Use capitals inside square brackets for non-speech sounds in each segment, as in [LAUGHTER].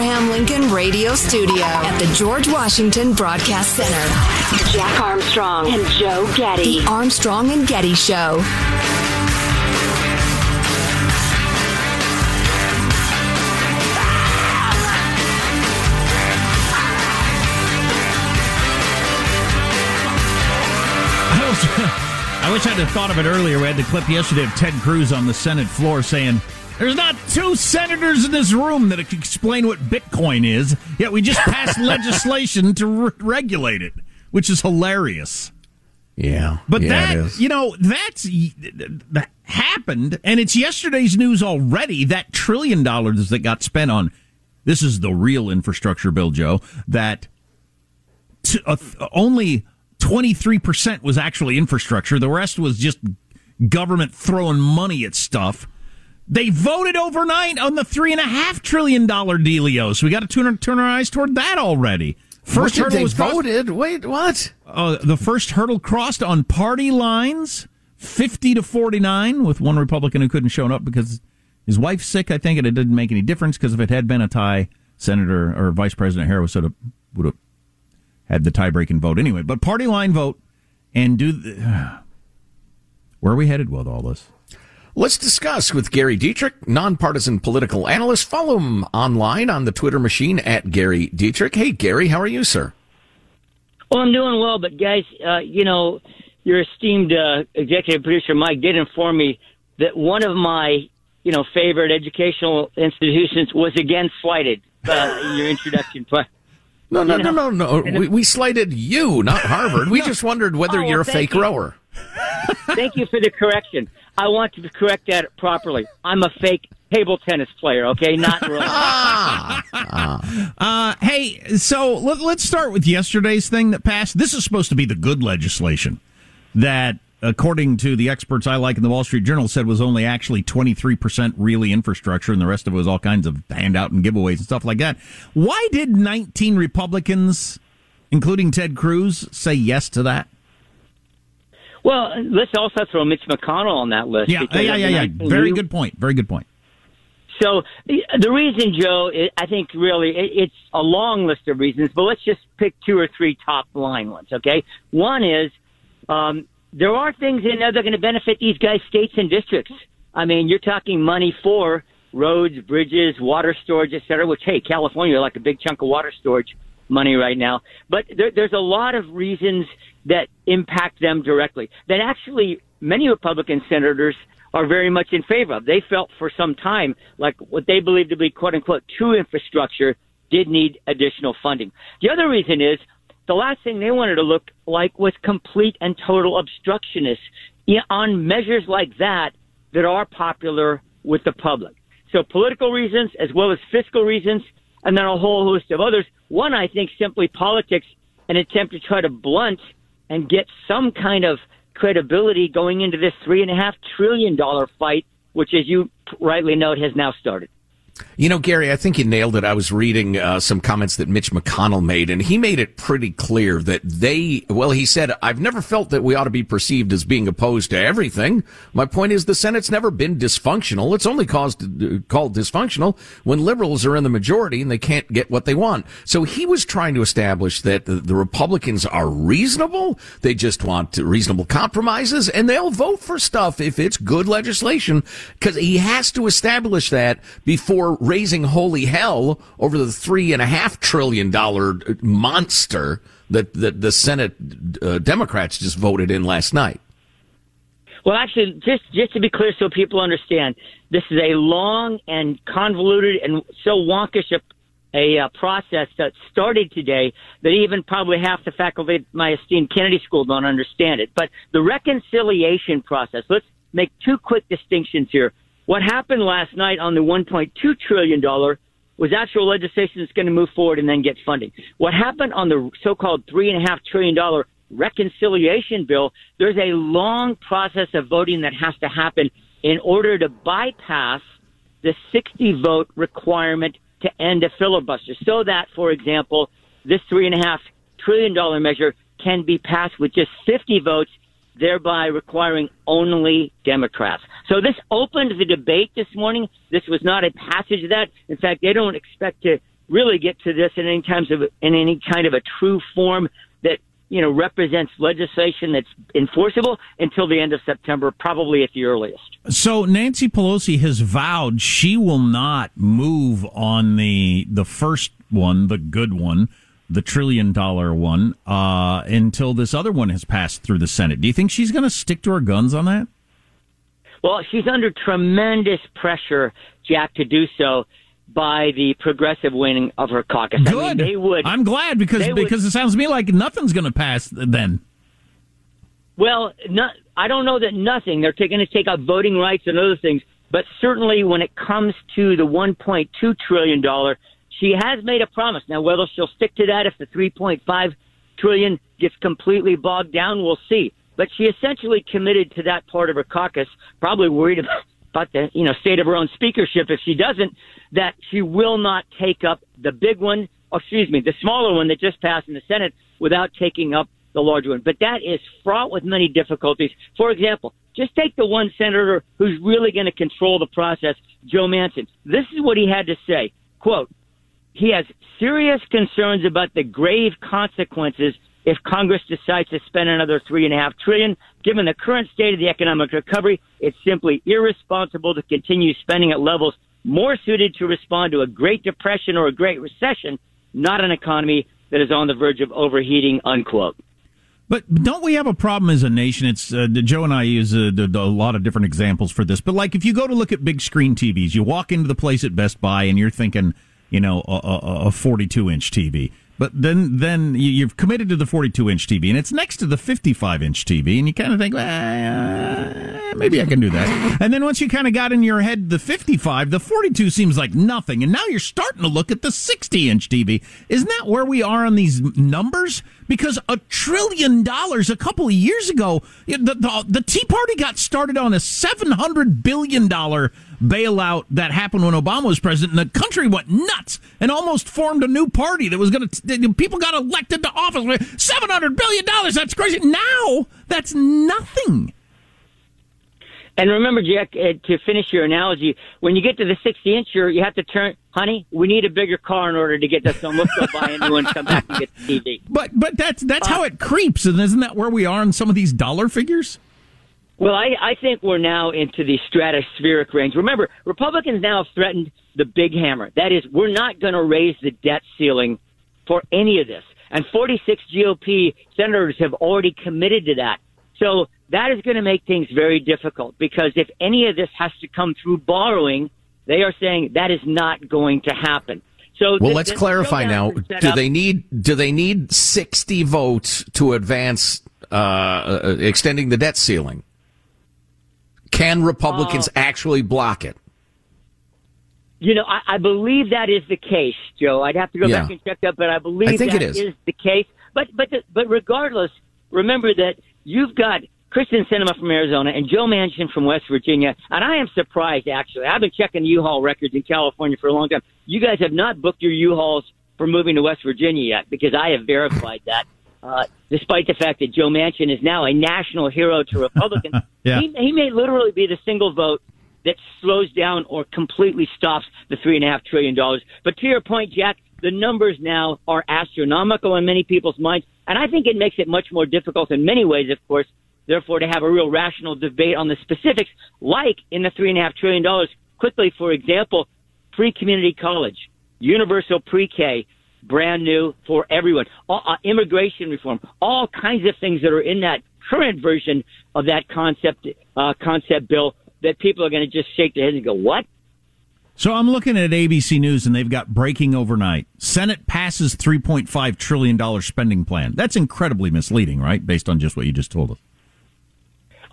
Abraham Lincoln Radio Studio at the George Washington Broadcast Center, Jack Armstrong and Joe Getty. The Armstrong and Getty Show. I, was, I wish I'd have thought of it earlier. We had the clip yesterday of Ted Cruz on the Senate floor saying, There's not two senators in this room that can explain what Bitcoin is, yet we just passed [LAUGHS] legislation to re- regulate it, which is hilarious. Yeah. But yeah, that, you know, that's that happened, and it's yesterday's news already. That trillion dollars that got spent on this is the real infrastructure bill, Joe. That t- uh, only twenty three percent was actually infrastructure. The rest was just government throwing money at stuff. They voted overnight on the three and a half trillion dollar dealio, so we got to turn, turn our eyes toward that already. First hurdle they was crossed- voted. Wait, what? uh, the first hurdle crossed on party lines, fifty to forty nine, with one Republican who couldn't show up because his wife's sick. I think, and it didn't make any difference because if it had been a tie, Senator or Vice President Harris would have would have had the tie breaking vote anyway. But party line vote and do the, [SIGHS] where are we headed with all this? Let's discuss with Gary Dietrich, nonpartisan political analyst. Follow him online on the Twitter machine at Gary Dietrich. Hey, Gary, how are you, sir? Well, I'm doing well, but guys, uh, you know, your esteemed uh, executive producer Mike did inform me that one of my, you know, favorite educational institutions was again slighted. Uh, your introduction, but No, no, You no, know, no, no. We, we slighted you, not Harvard. We [LAUGHS] just wondered whether Oh, you're a fake you. rower. Thank you for the correction. I want to correct that properly. I'm a fake table tennis player, okay? Not really. [LAUGHS] Uh, hey, so let, let's start with yesterday's thing that passed. This is supposed to be the good legislation that, according to the experts I like in the Wall Street Journal, said was only actually 23% really infrastructure and the rest of it was all kinds of handout and giveaways and stuff like that. Why did 19 Republicans, including Ted Cruz, say yes to that? Well, let's also throw Mitch McConnell on that list. Yeah, because yeah, yeah, yeah. 19 Very good point. Very good point. So the reason, Joe, i I think really it's a long list of reasons, but let's just pick two or three top line ones. Okay, one is um, there are things in there that are going to benefit these guys' states and districts. I mean, you're talking money for roads, bridges, water storage, et cetera. Which, hey, California, like a big chunk of water storage. Money right now. But there, there's a lot of reasons that impact them directly. That actually many Republican senators are very much in favor of. They felt for some time like what they believe to be quote unquote true infrastructure did need additional funding. The other reason is the last thing they wanted to look like was complete and total obstructionists on measures like that that are popular with the public. So political reasons as well as fiscal reasons, and then a whole host of others. One, I think, simply politics, an attempt to try to blunt and get some kind of credibility going into this three and a half trillion dollar fight, which, as you rightly note, has now started. You know, Gary, I think you nailed it. I was reading uh, some comments that Mitch McConnell made, and he made it pretty clear that they, well, he said, I've never felt that we ought to be perceived as being opposed to everything. My point is the Senate's never been dysfunctional. It's only caused, called dysfunctional when liberals are in the majority and they can't get what they want. So he was trying to establish that the, the Republicans are reasonable. They just want reasonable compromises and they'll vote for stuff if it's good legislation because he has to establish that before raising holy hell over the three and a half trillion dollar monster that, that the Senate uh, Democrats just voted in last night. Well, actually, just just to be clear, so people understand, this is a long and convoluted and so wonkish a, a uh, process that started today that even probably half the faculty at my esteemed Kennedy School don't understand it. But the reconciliation process. Let's make two quick distinctions here. What happened last night on the $1.2 trillion was actual legislation that's going to move forward and then get funding. What happened on the so-called $3.5 trillion reconciliation bill, there's a long process of voting that has to happen in order to bypass the 60 vote requirement to end a filibuster so that, for example, this $3.5 trillion measure can be passed with just 50 votes thereby requiring only Democrats. So this opened the debate this morning. This was not a passage that. In fact, they don't expect to really get to this in any times of in any kind of a true form that you know represents legislation that's enforceable until the end of September, probably at the earliest. So Nancy Pelosi has vowed she will not move on the the first one, the good one the trillion dollar one, uh, until this other one has passed through the Senate. Do you think she's going to stick to her guns on that? Well, she's under tremendous pressure, Jack, to do so by the progressive wing of her caucus. Good. I mean, they would. I'm glad because because would, it sounds to me like nothing's going to pass then. Well, not, I don't know that nothing. They're going to take out voting rights and other things, but certainly when it comes to the 1.2 trillion dollar she has made a promise. Now, whether she'll stick to that if the 3.5 trillion gets completely bogged down, we'll see. But she essentially committed to that part of her caucus, probably worried [LAUGHS] about, the you know state of her own speakership if she doesn't, that she will not take up the big one, or excuse me, the smaller one that just passed in the Senate without taking up the large one. But that is fraught with many difficulties. For example, just take the one senator who's really going to control the process, Joe Manchin. This is what he had to say. Quote, he has serious concerns about the grave consequences if Congress decides to spend another three and a half trillion. Given the current state of the economic recovery, it's simply irresponsible to continue spending at levels more suited to respond to a Great Depression or a Great Recession, not an economy that is on the verge of overheating, unquote. But don't we have a problem as a nation? It's uh, Joe and I use a, a, lot of different examples for this. But like if you go to look at big screen TVs, you walk into the place at Best Buy and you're thinking, you know, a, a 42 inch TV. But then, then you've committed to the 42 inch TV, and it's next to the 55 inch TV, and you kind of think, well, maybe I can do that. And then once you kind of got in your head the 55, the 42 seems like nothing, and now you're starting to look at the 60 inch TV. Isn't that where we are on these numbers? Because a trillion dollars a couple of years ago, the, the, the Tea Party got started on a $700 billion bailout that happened when Obama was president, and the country went nuts and almost formed a new party that was going to. People got elected to office. Seven hundred billion dollars. That's crazy. Now that's nothing. And remember, Jack, uh, to finish your analogy, when you get to the 60 incher, you have to turn, honey, we need a bigger car in order to get this done. Let's go buy a new one, come back and get the TV. [LAUGHS] But, but that's, that's uh, how it creeps. And isn't that where we are in some of these dollar figures? Well, I, I think we're now into the stratospheric range. Remember, Republicans now have threatened the big hammer. That is, we're not going to raise the debt ceiling for any of this. And 46 GOP senators have already committed to that. So that is going to make things very difficult because if any of this has to come through borrowing, they are saying that is not going to happen. So well, the, let's the clarify now. Do they need do they need sixty votes to advance uh, uh, extending the debt ceiling? Can Republicans Uh, actually block it? You know, I, I believe that is the case, Joe. I'd have to go Yeah. back and check that, but I believe I think that it is. the case. But but but regardless, remember that you've got Kyrsten Sinema from Arizona and Joe Manchin from West Virginia, and I am surprised actually. I've been checking U-Haul records in California for a long time. You guys have not booked your U-Hauls for moving to West Virginia yet because I have verified that. Uh, despite the fact that Joe Manchin is now a national hero to Republicans, [LAUGHS] Yeah. he, he may literally be the single vote that slows down or completely stops the three and a half trillion dollars. But to your point, Jack, the numbers now are astronomical in many people's minds, and I think it makes it much more difficult in many ways, of course. Therefore, to have a real rational debate on the specifics, like in the three and a half trillion dollars. Quickly, for example, free community college, universal pre-K, brand new for everyone, all, uh, immigration reform, all kinds of things that are in that current version of that concept uh, concept bill that people are going to just shake their heads and go, "What?" So I'm looking at ABC News and they've got breaking overnight. Senate passes $3.5 trillion spending plan. That's incredibly misleading, right? Based on just what you just told us.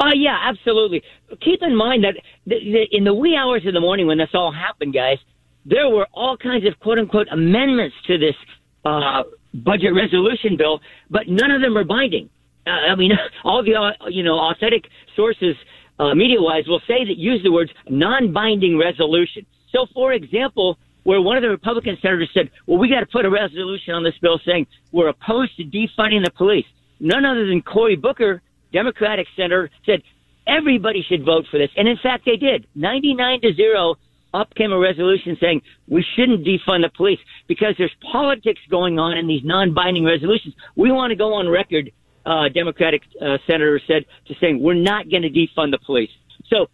Oh yeah, absolutely. Keep in mind that th- th- in the wee hours of the morning when this all happened, guys, there were all kinds of quote unquote amendments to this uh, budget resolution bill, but none of them are binding. Uh, I mean, [LAUGHS] all the uh, you know authentic sources, uh, media wise, will say that use the words non-binding resolution. So, for example, where one of the Republican senators said, "Well, we got to put a resolution on this bill saying we're opposed to defunding the police," none other than Cory Booker, Democratic senator, said everybody should vote for this, and in fact, they did. Ninety-nine to zero. Up came a resolution saying we shouldn't defund the police because there's politics going on in these non-binding resolutions. We want to go on record, uh, Democratic uh, senator said, to saying we're not going to defund the police. So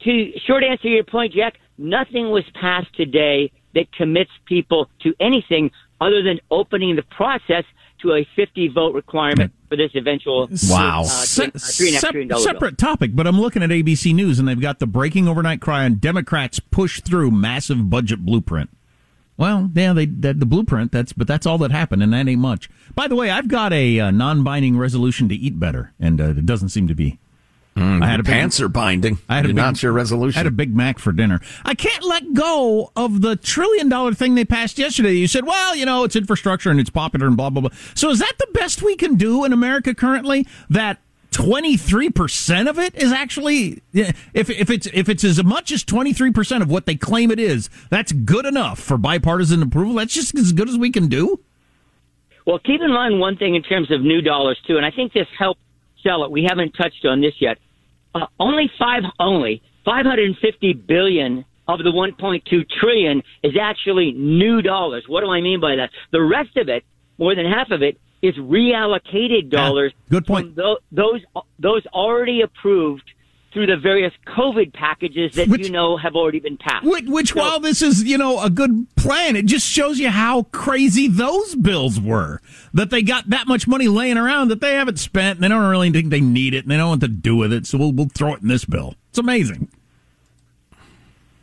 to short answer your point, Jack, nothing was passed today that commits people to anything other than opening the process to a 50 vote requirement for this eventual Wow. uh, three, uh, three and a half trillion dollar bill. separate topic, but I'm looking at ABC News and they've got the breaking overnight cry on Democrats push through massive budget blueprint. Well, yeah, they that, the blueprint. That's but that's all that happened, and that ain't much. By the way, I've got a uh, non-binding resolution to eat better, and uh, it doesn't seem to be. Mm, I had a big- Pants are binding. I had a You're big, not your resolution. I had a Big Mac for dinner. I can't let go of the trillion dollar thing they passed yesterday. You said, well, you know, it's infrastructure and it's popular and blah, blah, blah. So is that the best we can do in America currently? That 23% of it is actually, if, if it's, if it's as much as 23% of what they claim it is, that's good enough for bipartisan approval. That's just as good as we can do. Well, keep in mind one thing in terms of new dollars too, and I think this helped sell it. We haven't touched on this yet. Uh, only five, only 550 billion of the 1.2 trillion is actually new dollars. What do I mean by that? The rest of it, more than half of it, is reallocated dollars. good point. those those already approved through the various COVID packages that Which- you know have already been passed. Which, which while this is, you know, a good plan, it just shows you how crazy those bills were. That they got that much money laying around that they haven't spent, and they don't really think they need it, and they don't want to do with it, so we'll, we'll throw it in this bill. It's amazing.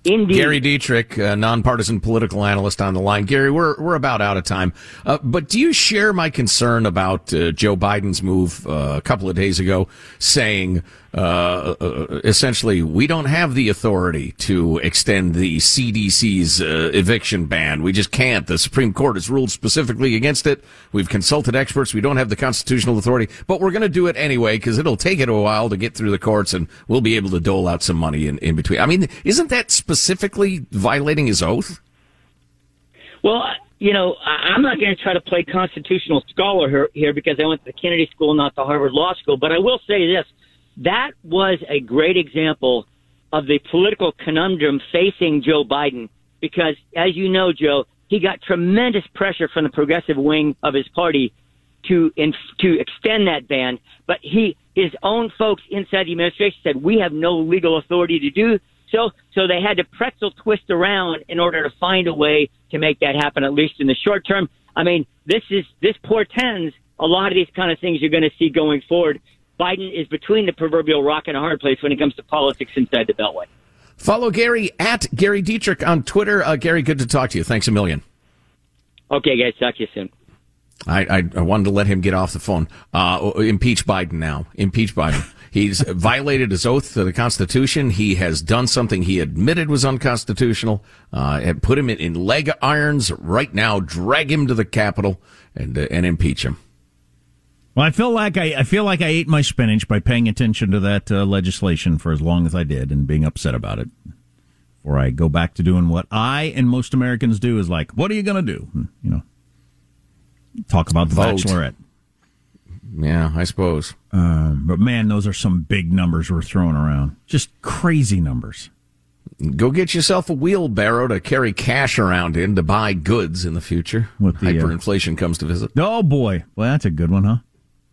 Indeed. Gary Dietrich, a nonpartisan political analyst on the line. Gary, we're we're about out of time, uh, but do you share my concern about uh, Joe Biden's move uh, a couple of days ago, saying uh, uh, essentially we don't have the authority to extend the CDC's uh, eviction ban. We just can't. The Supreme Court has ruled specifically against it. We've consulted experts. We don't have the constitutional authority, but we're going to do it anyway because it'll take it a while to get through the courts, and we'll be able to dole out some money in, in between. I mean, isn't that specifically violating his oath? Well, you know, I'm not going to try to play constitutional scholar here, here because I went to the Kennedy School, not the Harvard Law School. But I will say this: that was a great example of the political conundrum facing Joe Biden. Because, as you know, Joe, he got tremendous pressure from the progressive wing of his party to in, to extend that ban, but he his own folks inside the administration said we have no legal authority to do so. So they had to pretzel twist around in order to find a way to make that happen, at least in the short term. I mean, this is this portends a lot of these kind of things you're going to see going forward. Biden is between the proverbial rock and a hard place when it comes to politics inside the Beltway. Follow Gary at Gary Dietrich on Twitter. Uh, Gary, good to talk to you. Thanks a million. Okay, guys, talk to you soon. I, I, I wanted to let him get off the phone. Uh, impeach Biden now. Impeach Biden. [LAUGHS] He's violated his oath to the Constitution. He has done something he admitted was unconstitutional. Uh, and put him in, in leg irons right now. Drag him to the Capitol and uh, and impeach him. Well, I feel like I, I feel like I ate my spinach by paying attention to that uh, legislation for as long as I did and being upset about it. Before I go back to doing what I and most Americans do is like, what are you going to do? You know, talk about the Vote. Bachelorette. Yeah, I suppose. Um, but man, those are some big numbers we're throwing around. Just crazy numbers. Go get yourself a wheelbarrow to carry cash around in to buy goods in the future. With the, uh, hyperinflation comes to visit. Oh boy, well that's a good one, huh?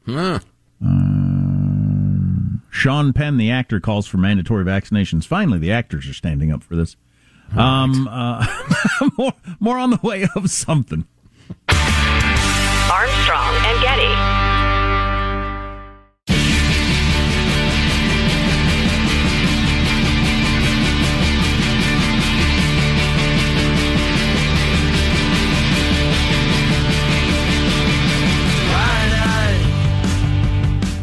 Huh. Um, Sean Penn, the actor, calls for mandatory vaccinations. Finally, the actors are standing up for this. Um, uh, [LAUGHS] more, more on the way of something. Armstrong and Getty.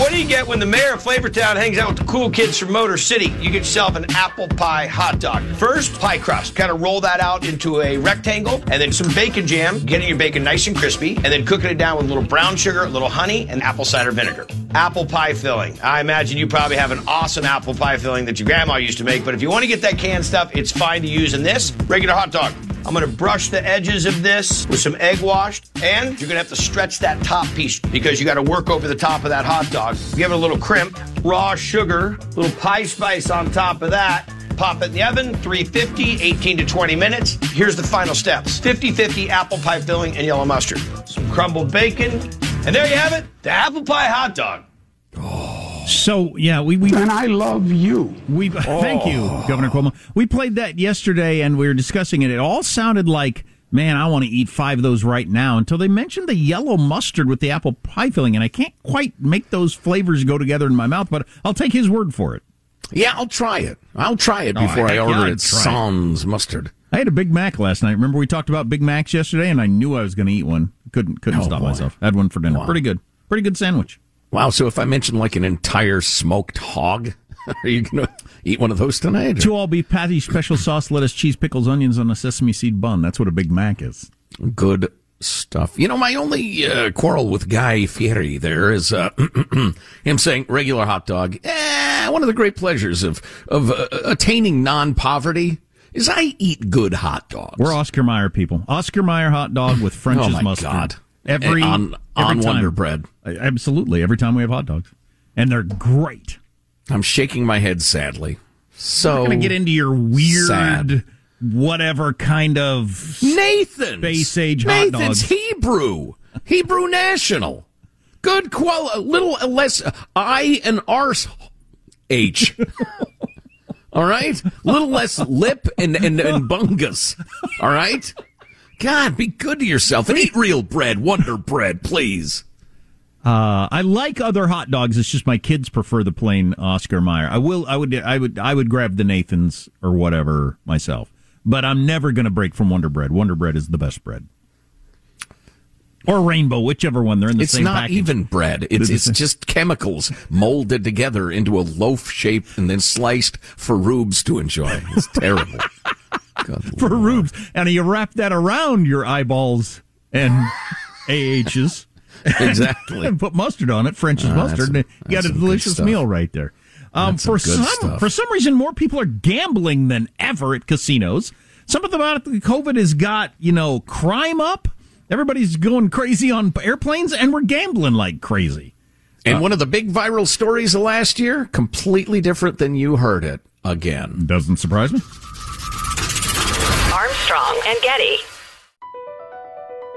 What do you get when the mayor of Flavortown hangs out with the cool kids from Motor City? You get yourself an apple pie hot dog. First, pie crust. Kind of roll that out into a rectangle, and then some bacon jam, getting your bacon nice and crispy, and then cooking it down with a little brown sugar, a little honey, and apple cider vinegar. Apple pie filling. I imagine you probably have an awesome apple pie filling that your grandma used to make, but if you want to get that canned stuff, it's fine to use in this regular hot dog. I'm going to brush the edges of this with some egg washed, and you're going to have to stretch that top piece because you got to work over the top of that hot dog. Uh, Give it a little crimp, raw sugar, little pie spice on top of that. Pop it in the oven, 350, 18 to 20 minutes. Here's the final steps 50 50 apple pie filling and yellow mustard. Some crumbled bacon. And there you have it the apple pie hot dog. So yeah, we we And I love you. we thank you, oh. Governor Cuomo. We played that yesterday, and we were discussing it. It all sounded like, man, I want to eat five of those right now. Until they mentioned the yellow mustard with the apple pie filling, and I can't quite make those flavors go together in my mouth. But I'll take his word for it. Yeah, I'll try it. I'll try it Oh, before heck I yeah, order it. Sans mustard. I had a Big Mac last night. Remember we talked about Big Macs yesterday, and I knew I was going to eat one. Couldn't couldn't Oh, stop boy. myself. Had one for dinner. Wow. Pretty good. Pretty good sandwich. Wow. So if I mention like an entire smoked hog, [LAUGHS] are you going to eat one of those tonight? Two all beef patties, special sauce, lettuce, cheese, pickles, onions on a sesame seed bun. That's what a Big Mac is. Good stuff. You know, my only uh, quarrel with Guy Fieri there is uh, [CLEARS THROAT] him saying regular hot dog. Eh, one of the great pleasures of of uh, attaining non-poverty is I eat good hot dogs. We're Oscar Mayer people. Oscar Mayer hot dog with [CLEARS THROAT] French's oh my mustard. god! Every on every on. Wonder Bread. Absolutely, every time we have hot dogs, and they're great. I'm shaking my head sadly. So I'm going to get into your weird, sad. whatever kind of Nathan Space age hot Nathan's dogs. Hebrew Hebrew National. Good quality, little less I and arse H. [LAUGHS] All right, little less lip and and, and bungus. All right, God, be good to yourself and eat real bread, Wonder Bread, please. Uh, I like other hot dogs. It's just my kids prefer the plain Oscar Mayer. I will. I would. I would. I would grab the Nathan's or whatever myself. But I'm never going to break from Wonder Bread. Wonder Bread is the best bread. Or Rainbow, whichever one. They're in the It's same It's not package. even bread. It's [LAUGHS] it's just chemicals molded together into a loaf shape and then sliced for rubes to enjoy. It's terrible. [LAUGHS] God for Lord. rubes, and you wrap that around your eyeballs and AHs. [LAUGHS] Exactly. and put mustard on it, French's that's mustard. some- and you got a delicious meal right there. Um, some for some stuff. for some reason, more people are gambling than ever at casinos. Something about it, COVID has got you know crime up. Everybody's going crazy on airplanes, and we're gambling like crazy. And one of the big viral stories of last year, completely different than you heard it again. Doesn't surprise me. Armstrong and Getty.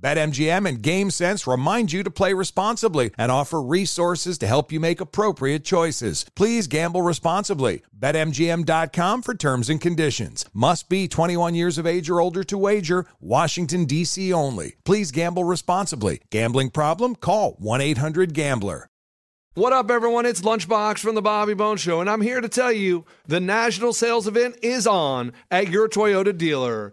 BetMGM and GameSense remind you to play responsibly and offer resources to help you make appropriate choices. Please gamble responsibly. BetMGM.com for terms and conditions. Must be 21 years of age or older to wager. Washington, D.C. only. Please gamble responsibly. Gambling problem? Call 1 800 Gambler. What up, everyone? It's Lunchbox from the Bobby Bone Show, and I'm here to tell you the national sales event is on at your Toyota dealer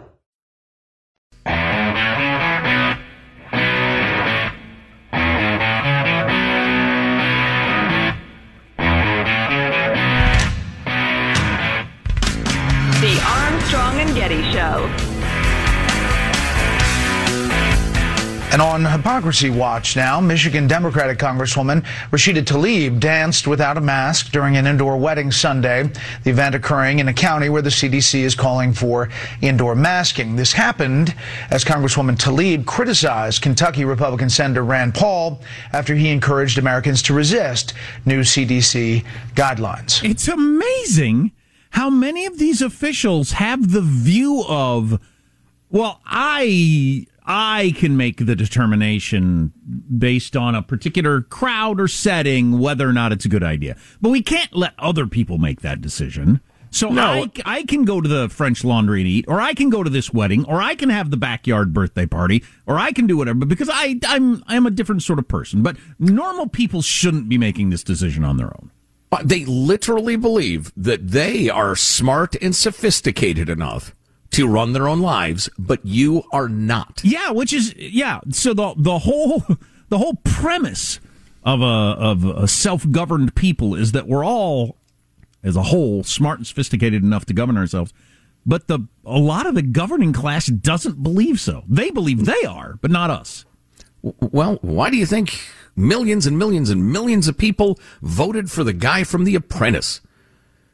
And on Hypocrisy Watch now, Michigan Democratic Congresswoman Rashida Tlaib danced without a mask during an indoor wedding Sunday, the event occurring in a county where the CDC is calling for indoor masking. This happened as Congresswoman Tlaib criticized Kentucky Republican Senator Rand Paul after he encouraged Americans to resist new CDC guidelines. It's amazing how many of these officials have the view of, well, I I can make the determination based on a particular crowd or setting whether or not it's a good idea. But we can't let other people make that decision. So No. I, I can go to the French Laundry and eat, or I can go to this wedding, or I can have the backyard birthday party, or I can do whatever. But because I I'm I'm a different sort of person. But normal people shouldn't be making this decision on their own. But They literally believe that they are smart and sophisticated enough to run their own lives, but you are not. Yeah, which is yeah. So the the whole [LAUGHS] the whole premise of a of a self governed people is that we're all, as a whole, smart and sophisticated enough to govern ourselves. But the a lot of the governing class doesn't believe so. They believe they are, but not us. Well, why do you think millions and millions and millions of people voted for the guy from The Apprentice?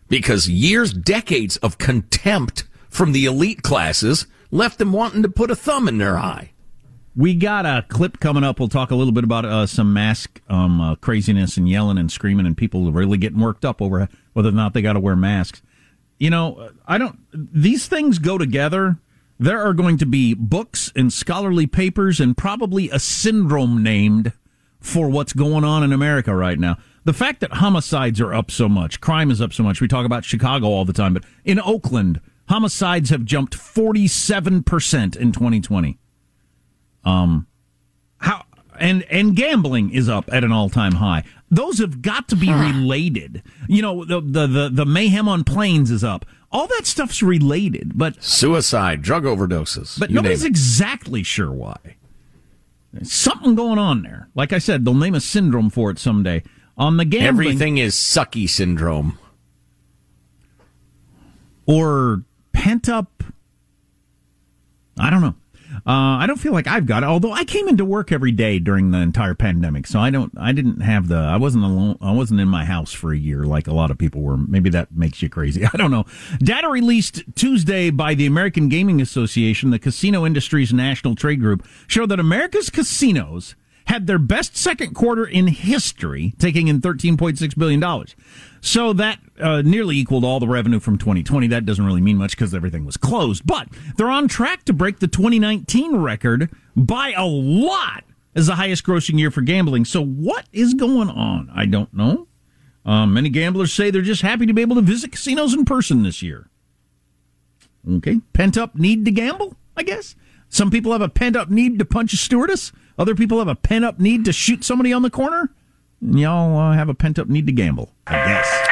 Because years, decades of contempt from the elite classes left them wanting to put a thumb in their eye. We got a clip coming up. We'll talk a little bit about uh, some mask um, uh, craziness and yelling and screaming and people really getting worked up over whether or not they got to wear masks. You know, I don't. These things go together. There are going to be books and scholarly papers and probably a syndrome named for what's going on in America right now. The fact that homicides are up so much, crime is up so much. We talk about Chicago all the time, but in Oakland, homicides have jumped 47% in 2020. Um, how and and gambling is up at an all time high. Those have got to be related. You know, the, the the the mayhem on planes is up. All that stuff's related, but Suicide, drug overdoses. but nobody's exactly sure why. There's something going on there. Like I said, they'll name a syndrome for it someday. On the gambling, Everything is sucky syndrome. or pent up. I don't know. Uh, I don't feel like I've got it. Although I came into work every day during the entire pandemic, so I don't. I didn't have the. I wasn't alone. I wasn't in my house for a year like a lot of people were. Maybe that makes you crazy. [LAUGHS] I don't know. Data released Tuesday by the American Gaming Association, the casino industry's national trade group, show that America's casinos had their best second quarter in history, taking in $13.6 billion. So that uh, nearly equaled all the revenue from 2020. That doesn't really mean much because everything was closed. But they're on track to break the 2019 record by a lot as the highest grossing year for gambling. So what is going on? I don't know. Um, many gamblers say they're just happy to be able to visit casinos in person this year. Okay. Pent up need to gamble, I guess. Some people have a pent up need to punch a stewardess. Other people have a pent up need to shoot somebody on the corner. And y'all uh, have a pent up need to gamble, I guess.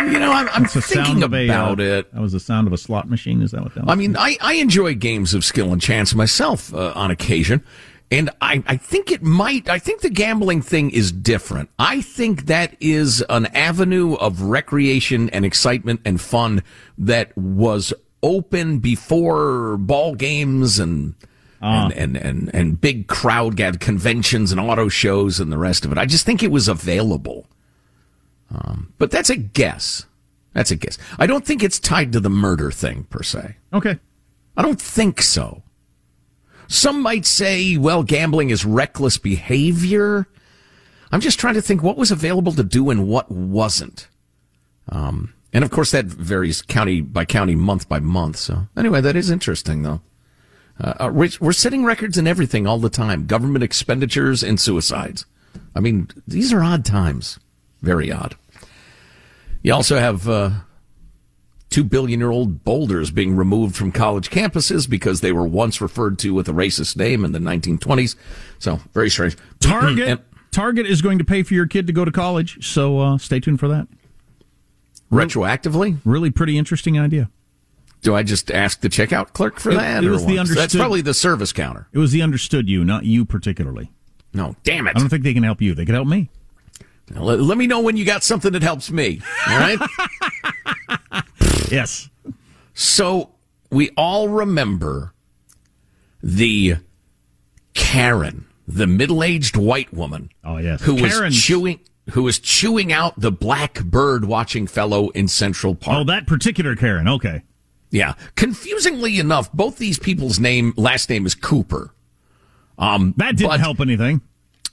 You know, I'm, I'm thinking a, about uh, it. That was the sound of a slot machine. Is that what that was? I mean, I, I enjoy games of skill and chance myself uh, on occasion. And I, I think it might, I think the gambling thing is different. I think that is an avenue of recreation and excitement and fun that was open before ball games and, and, and, and, and big crowd gather conventions and auto shows and the rest of it. I just think it was available. Um, but that's a guess. That's a guess. I don't think it's tied to the murder thing per se. Okay. I don't think so. Some might say, well, gambling is reckless behavior. I'm just trying to think what was available to do and what wasn't. Um, and of course, that varies county by county, month by month. So anyway, that is interesting, though. Uh, uh, we're, setting records in everything all the time: government expenditures and suicides. I mean, these are odd times. Very odd. You also have uh, two billion year old boulders being removed from college campuses because they were once referred to with a racist name in the 1920s. So very strange. [CLEARS THROAT] Target And Target is going to pay for your kid to go to college, so uh, stay tuned for that. retroactively, Really pretty interesting idea. Do I just ask the checkout clerk for It- that? it was the what? That's probably the service counter. It was the understood you, not you particularly. No, damn it. I don't think they can help you. They can help me. Let, let me know when you got something that helps me. All right. [LAUGHS] Yes. So we all remember the Karen, the middle-aged white woman. Oh yes. who was chewing who was chewing out the black bird watching fellow in Central Park. Oh, that particular Karen. Okay. Yeah. Confusingly enough, both these people's name last name is Cooper. Um That didn't but- help anything.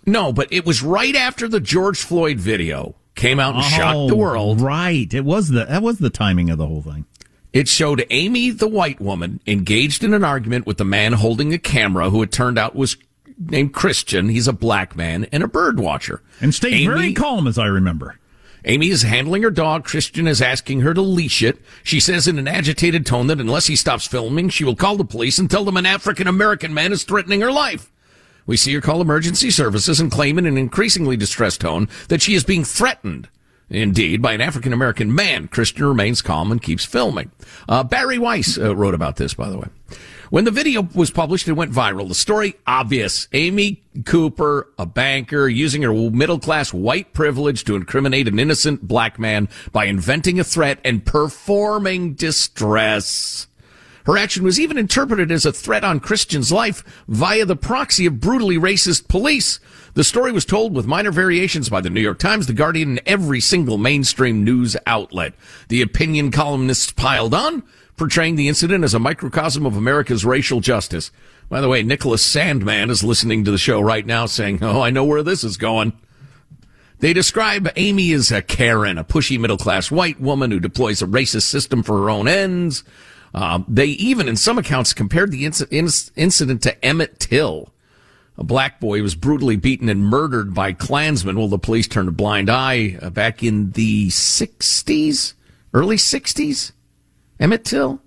No, but it was right after the George Floyd video came out and shocked the Oh, world. Right. It was the that was the timing of the whole thing. It showed Amy, the white woman, engaged in an argument with the man holding a camera who it turned out was named Christian. He's a black man and a bird watcher. And stayed Amy- very calm as I remember. Amy is handling her dog. Christian is asking her to leash it. She says in an agitated tone that unless he stops filming, she will call the police and tell them an African American man is threatening her life. We see her call emergency services and claim in an increasingly distressed tone that she is being threatened. Indeed, by an African American man. Christian remains calm and keeps filming. Uh, Bari Weiss uh, wrote about this, by the way. When the video was published, it went viral. The story obvious. Amy Cooper, a banker, using her middle class white privilege to incriminate an innocent black man by inventing a threat and performing distress. Her action was even interpreted as a threat on Christian's life via the proxy of brutally racist police. The story was told with minor variations by the New York Times, The Guardian, and every single mainstream news outlet. The opinion columnists piled on, portraying the incident as a microcosm of America's racial justice. By the way, Nicholas Sandmann is listening to the show right now saying, Oh, I know where this is going. They describe Amy as a Karen, a pushy middle class white woman who deploys a racist system for her own ends. Um, they even, in some accounts, compared the inc- inc- incident to Emmett Till. A black boy was brutally beaten and murdered by Klansmen while the police turned a blind eye uh, back in the 60s, early 60s. Emmett Till?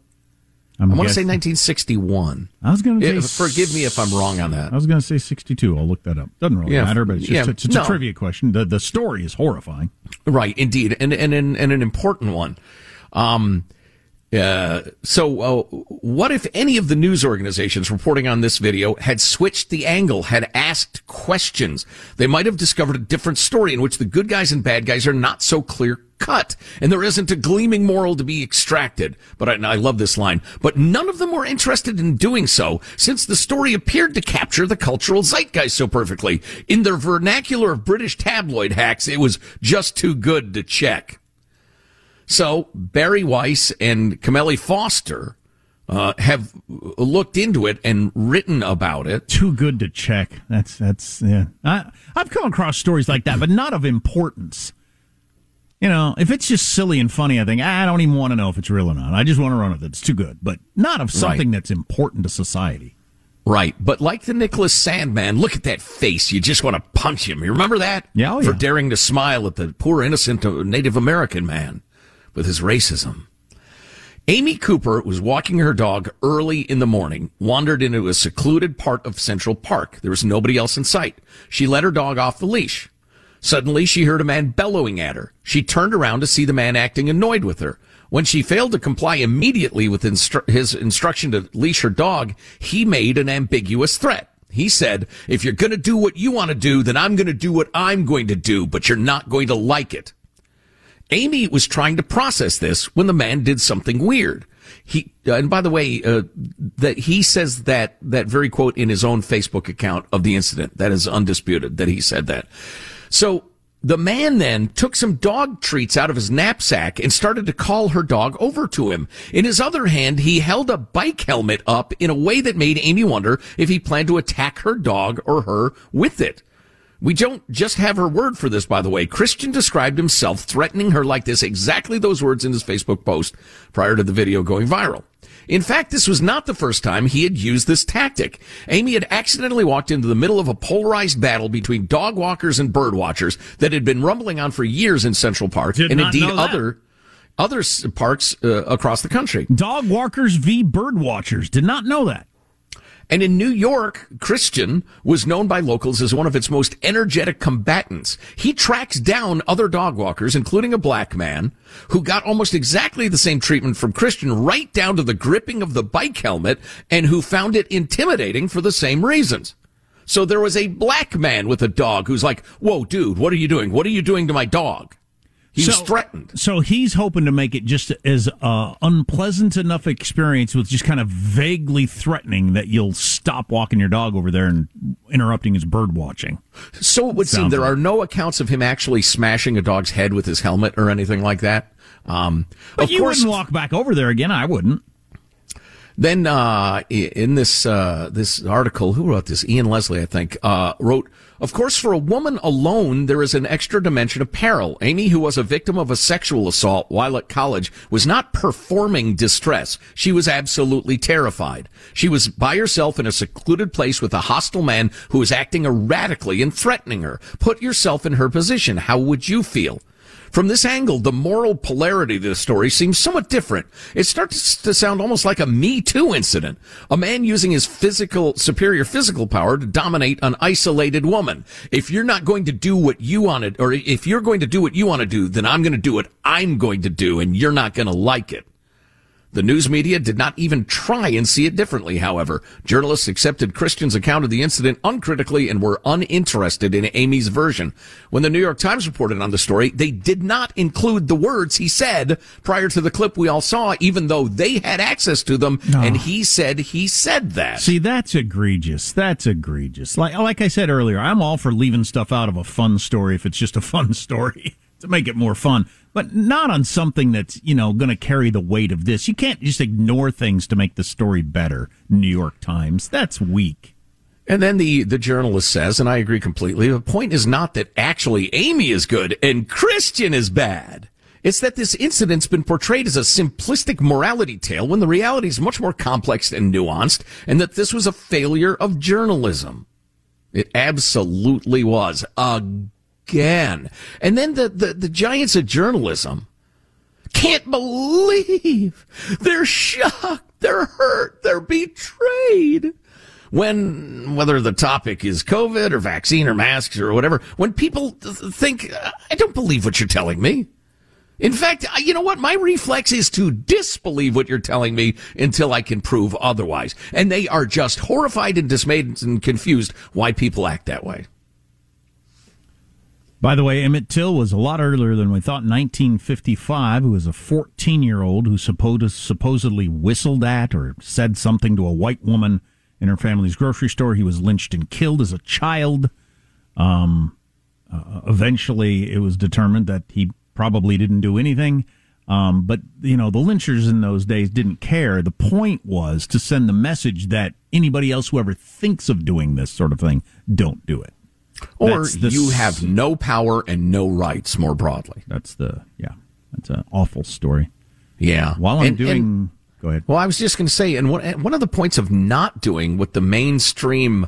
I'm I want to say 1961. I was going to say. forgive me if I'm wrong on that. I was going to say 62. I'll look that up. Doesn't really Yeah, matter, but it's just yeah, it's, it's no. a trivia question. The the story is horrifying. Right, indeed, and and and, and an important one. Um, Uh, so, uh, what if any of the news organizations reporting on this video had switched the angle, had asked questions? They might have discovered a different story in which the good guys and bad guys are not so clear cut, and there isn't a gleaming moral to be extracted. But I, I love this line. But none of them were interested in doing so, since the story appeared to capture the cultural zeitgeist so perfectly. In the vernacular of British tabloid hacks, it was just too good to check. So Bari Weiss and Kmele Foster uh, have looked into it and written about it. Too good to check. That's that's yeah. I, I've come across stories like that, but not of importance. You know, if it's just silly and funny, I think ah, I don't even want to know if it's real or not. I just want to run with it. It's too good, but not of something right. that's important to society. Right, but like the Nicholas Sandmann, look at that face. You just want to punch him. You remember that? Yeah, oh, yeah. For daring to smile at the poor innocent Native American man with his racism. Amy Cooper was walking her dog early in the morning, wandered into a secluded part of Central Park. There was nobody else in sight. She let her dog off the leash. Suddenly, she heard a man bellowing at her. She turned around to see the man acting annoyed with her. When she failed to comply immediately with instru- his instruction to leash her dog, he made an ambiguous threat. He said, if you're going to do what you want to do, then I'm going to do what I'm going to do, but you're not going to like it. Amy was trying to process this when the man did something weird. He, uh, and by the way, uh, that he says that, that very quote in his own Facebook account of the incident. That is undisputed that he said that. So the man then took some dog treats out of his knapsack and started to call her dog over to him. In his other hand, he held a bike helmet up in a way that made Amy wonder if he planned to attack her dog or her with it. We don't just have her word for this, by the way. Christian described himself threatening her like this, exactly those words in his Facebook post prior to the video going viral. In fact, this was not the first time he had used this tactic. Amy had accidentally walked into the middle of a polarized battle between dog walkers and bird watchers that had been rumbling on for years in Central Park Did and indeed other other parks uh, across the country. Dog walkers v bird watchers. Did not know that. And in New York, Christian was known by locals as one of its most energetic combatants. He tracks down other dog walkers, including a black man, who got almost exactly the same treatment from Christian, right down to the gripping of the bike helmet, and who found it intimidating for the same reasons. So there was a black man with a dog who's like, whoa, dude, what are you doing? What are you doing to my dog? He so, was threatened. So he's hoping to make it just as uh, unpleasant enough experience with just kind of vaguely threatening that you'll stop walking your dog over there and interrupting his bird watching. So it would seem there like. are no accounts of him actually smashing a dog's head with his helmet or anything like that. Um, but you course, wouldn't walk back over there again. I wouldn't. Then uh, in this uh, this article, who wrote this? Ian Leslie, I think, uh, wrote of course, for a woman alone, there is an extra dimension of peril. Amy, who was a victim of a sexual assault while at college, was not performing distress. She was absolutely terrified. She was by herself in a secluded place with a hostile man who was acting erratically and threatening her. Put yourself in her position. How would you feel? From this angle, the moral polarity of the story seems somewhat different. It starts to sound almost like a Me Too incident. A man using his physical, superior physical power to dominate an isolated woman. If you're not going to do what you want to, or if you're going to do what you want to do, then I'm going to do what I'm going to do, and you're not going to like it. The news media did not even try and see it differently, however. Journalists accepted Christian's account of the incident uncritically and were uninterested in Amy's version. When the New York Times reported on the story, they did not include the words he said prior to the clip we all saw, even though they had access to them, oh. and he said he said that. See, that's egregious. That's egregious. Like, like I said earlier, I'm all for leaving stuff out of a fun story if it's just a fun [LAUGHS] story to make it more fun but not on something that's you know going to carry the weight of this. You can't just ignore things to make the story better. New York Times, that's weak. And then the, the journalist says, and I agree completely, the point is not that actually Amy is good and Christian is bad. It's that this incident's been portrayed as a simplistic morality tale when the reality is much more complex and nuanced, and that this was a failure of journalism. It absolutely was. Again again. And then the, the, the giants of journalism can't believe they're shocked, they're hurt, they're betrayed. When, whether the topic is COVID or vaccine or masks or whatever, when people think, I don't believe what you're telling me. In fact, you know what? My reflex is to disbelieve what you're telling me until I can prove otherwise. And they are just horrified and dismayed and confused why people act that way. By the way, Emmett Till was a lot earlier than we thought. 1955, he was a 14 year old who supposedly whistled at or said something to a white woman in her family's grocery store. He was lynched and killed as a child. Um, uh, eventually, it was determined that he probably didn't do anything. Um, but, you know, the lynchers in those days didn't care. The point was to send the message that anybody else who ever thinks of doing this sort of thing, don't do it. Or the, you have no power and no rights more broadly. That's the, yeah, that's an awful story. Yeah. While I'm and, doing, and, go ahead. Well, I was just going to say, and one, one of the points of not doing what the mainstream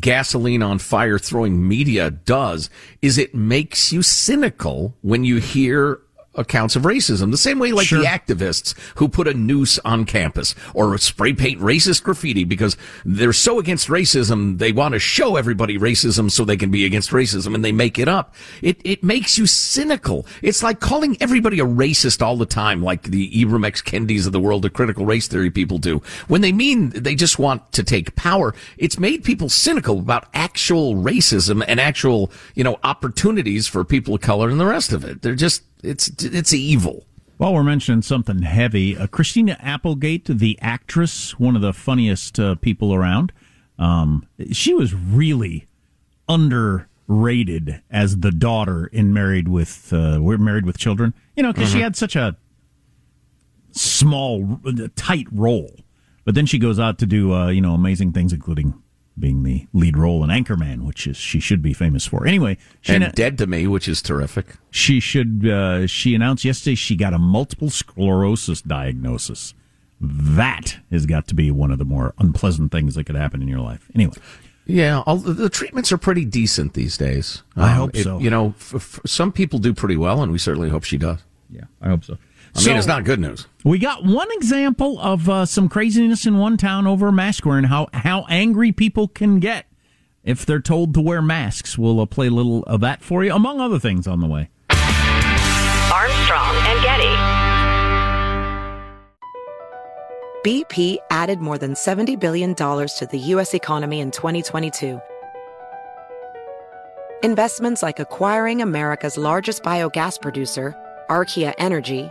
gasoline on fire throwing media does is it makes you cynical when you hear accounts of racism. The same way like sure. the activists who put a noose on campus or spray paint racist graffiti because they're so against racism, they want to show everybody racism so they can be against racism and they make it up. It, it makes you cynical. It's like calling everybody a racist all the time, like the Ibram X. Kendis of the world, the critical race theory people do. When they mean they just want to take power, it's made people cynical about actual racism and actual, you know, opportunities for people of color and the rest of it. They're just, it's it's evil. While we're mentioning something heavy, uh, Christina Applegate, the actress, one of the funniest uh, people around, um, she was really underrated as the daughter in Married with uh, We're Married with Children. You know, because mm-hmm. she had such a small, tight role, but then she goes out to do uh, you know amazing things, including being the lead role in Anchorman, which is she should be famous for. Anyway, and na- Dead to Me, which is terrific. She should. Uh, she announced yesterday she got a multiple sclerosis diagnosis. That has got to be one of the more unpleasant things that could happen in your life. Anyway. Yeah, all, the treatments are pretty decent these days. I um, hope it, so. You know, f- f- some people do pretty well, and we certainly hope she does. Yeah, I hope so. I so, mean, it's not good news. We got one example of uh, some craziness in one town over a mask wearing. How how angry people can get if they're told to wear masks. We'll uh, play a little of that for you, among other things, on the way. Armstrong and Getty. BP added more than seventy billion dollars to the U.S. economy in 2022. Investments like acquiring America's largest biogas producer, Archaea Energy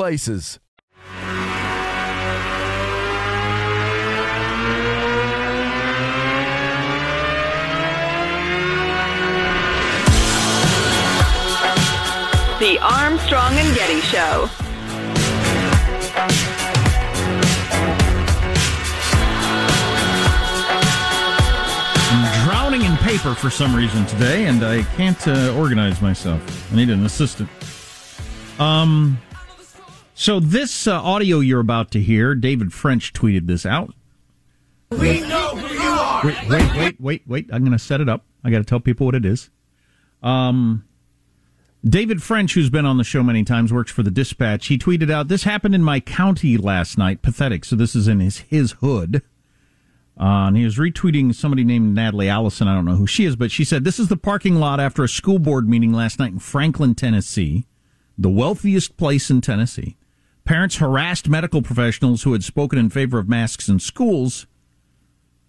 places. The Armstrong and Getty Show. I'm drowning in paper for some reason today, and I can't uh, organize myself. I need an assistant. Um, so this uh, audio you're about to hear, David French tweeted this out. We know who you are. Wait, wait, wait, wait, wait. I'm going to set it up. I got to tell people what it is. Um, David French, who's been on the show many times, works for the Dispatch. He tweeted out, "This happened in my county last night. Pathetic." So this is in his his hood. Uh, and he was retweeting somebody named Natalie Allison. I don't know who she is, but she said, This is the parking lot after a school board meeting last night in Franklin, Tennessee, the wealthiest place in Tennessee. Parents harassed medical professionals who had spoken in favor of masks in schools.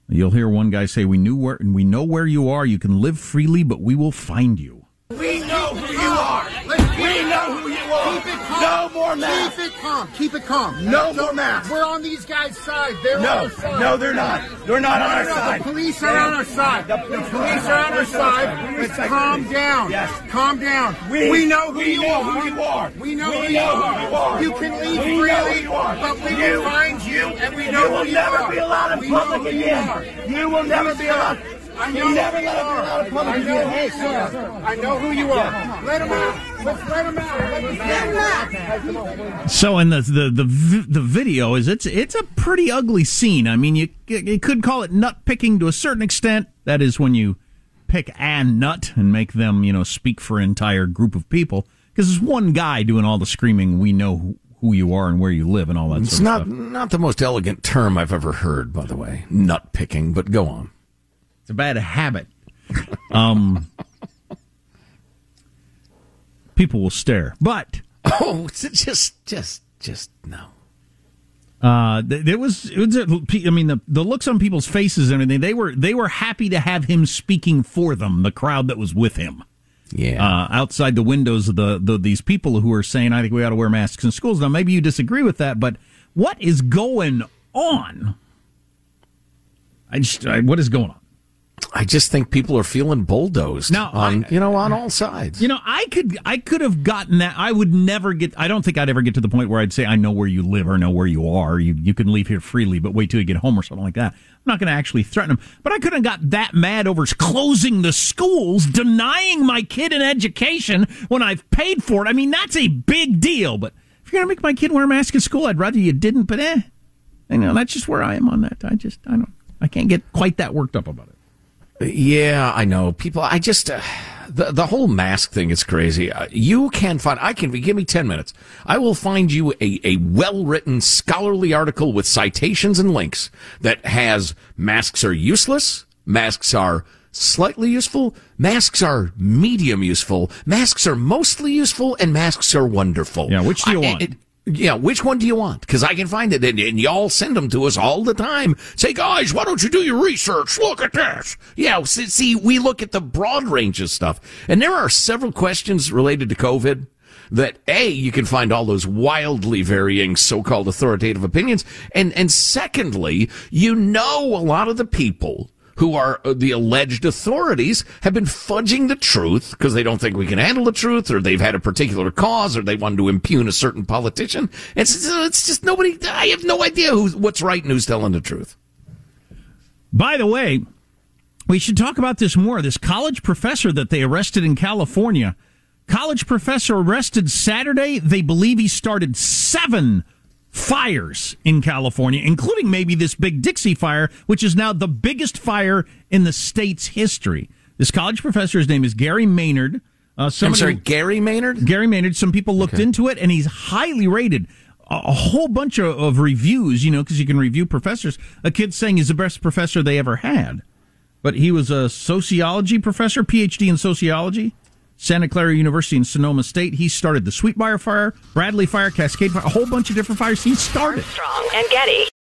You'll hear one guy say, "We knew where, and we know where you are. You can live freely, but we will find you." We know who you are. We know who you are. Keep it calm. No more masks. Keep it calm. Keep it calm. No more masks. We're on these guys' side. They're No. on our side. No, they're not. They're not No, on our no, side. The police are on our side. The The police police are are on our side. Let's calm down. Yes. Calm down. We- We know who we you know are. who you are. We know We who you know who are. you are. You can leave We freely, who you are. but we You- will find you, and we know You who will you never be allowed in public again. You will never be allowed. I know You who never you let us be are. allowed in I know again. who you are. I know who you are. Let him out. Let's let him out. Let him out. So, in the the the the video is it's it's a pretty ugly scene. I mean, you you could call it nut picking to a certain extent. That is when you pick a nut and make them you know speak for an entire group of people. Because there's one guy doing all the screaming. We know who, who you are and where you live and all that. It's sort not stuff. not the most elegant term I've ever heard, by the way. Nut picking, but go on. It's a bad habit. Um, people will stare, but oh, it's [LAUGHS] just just just no. Uh, there was, it was I mean, the, the looks on people's faces and everything, they were, they were happy to have him speaking for them, the crowd that was with him. Yeah. Uh, outside the windows of the, the, these people who are saying, I think we ought to wear masks in schools. Now, maybe you disagree with that, but what is going on? I just, I, what is going on? I just think people are feeling bulldozed Now, on I- you know on all sides. You know, I could I could have gotten that. I would never get. I don't think I'd ever get to the point where I'd say I know where you live or know where you are. You you can leave here freely, but wait till you get home or something like that. I'm not going to actually threaten them. But I couldn't have got that mad over closing the schools, denying my kid an education when I've paid for it. I mean, that's a big deal. But if you're going to make my kid wear a mask at school, I'd rather you didn't. But eh, you know, that's just where I am on that. I just I don't. I can't get quite that worked up about it. Yeah, I know. People, I just uh, the the whole mask thing is crazy. Uh, you can find. I can give me ten minutes. I will find you a a well written scholarly article with citations and links that has masks are useless. Masks are slightly useful. Masks are medium useful. Masks are mostly useful, and masks are wonderful. Yeah, which do you I- want? it- yeah, which one do you want? Because I can find it, and, and y'all send them to us all the time. Say, guys, why don't you do your research? Look at this. Yeah, see, see, we look at the broad range of stuff, and there are several questions related to COVID that a you can find all those wildly varying so-called authoritative opinions, and and secondly, you know a lot of the people who are uh, the alleged authorities have been fudging the truth because they don't think we can handle the truth or they've had a particular cause or they wanted to impugn a certain politician. It's, it's just nobody, I have no idea who's, what's right and who's telling the truth. By the way, we should talk about this more. This college professor that they arrested in California. College professor arrested Saturday. They believe he started seven fires in California, including maybe this big Dixie fire, which is now the biggest fire in the state's history. This college professor, his name is Gary Maynard. Uh, I'm sorry, Gary Maynard. Gary Maynard. Some people looked Okay. into it, and he's highly rated. A, a whole bunch of, of reviews, you know, because you can review professors. A kid saying he's the best professor they ever had, but he was a sociology professor, PhD in sociology, Santa Clara University in Sonoma State. He started the Sweetbriar Fire, Bradley Fire, Cascade Fire, a whole bunch of different fires. He started. Strong and Getty.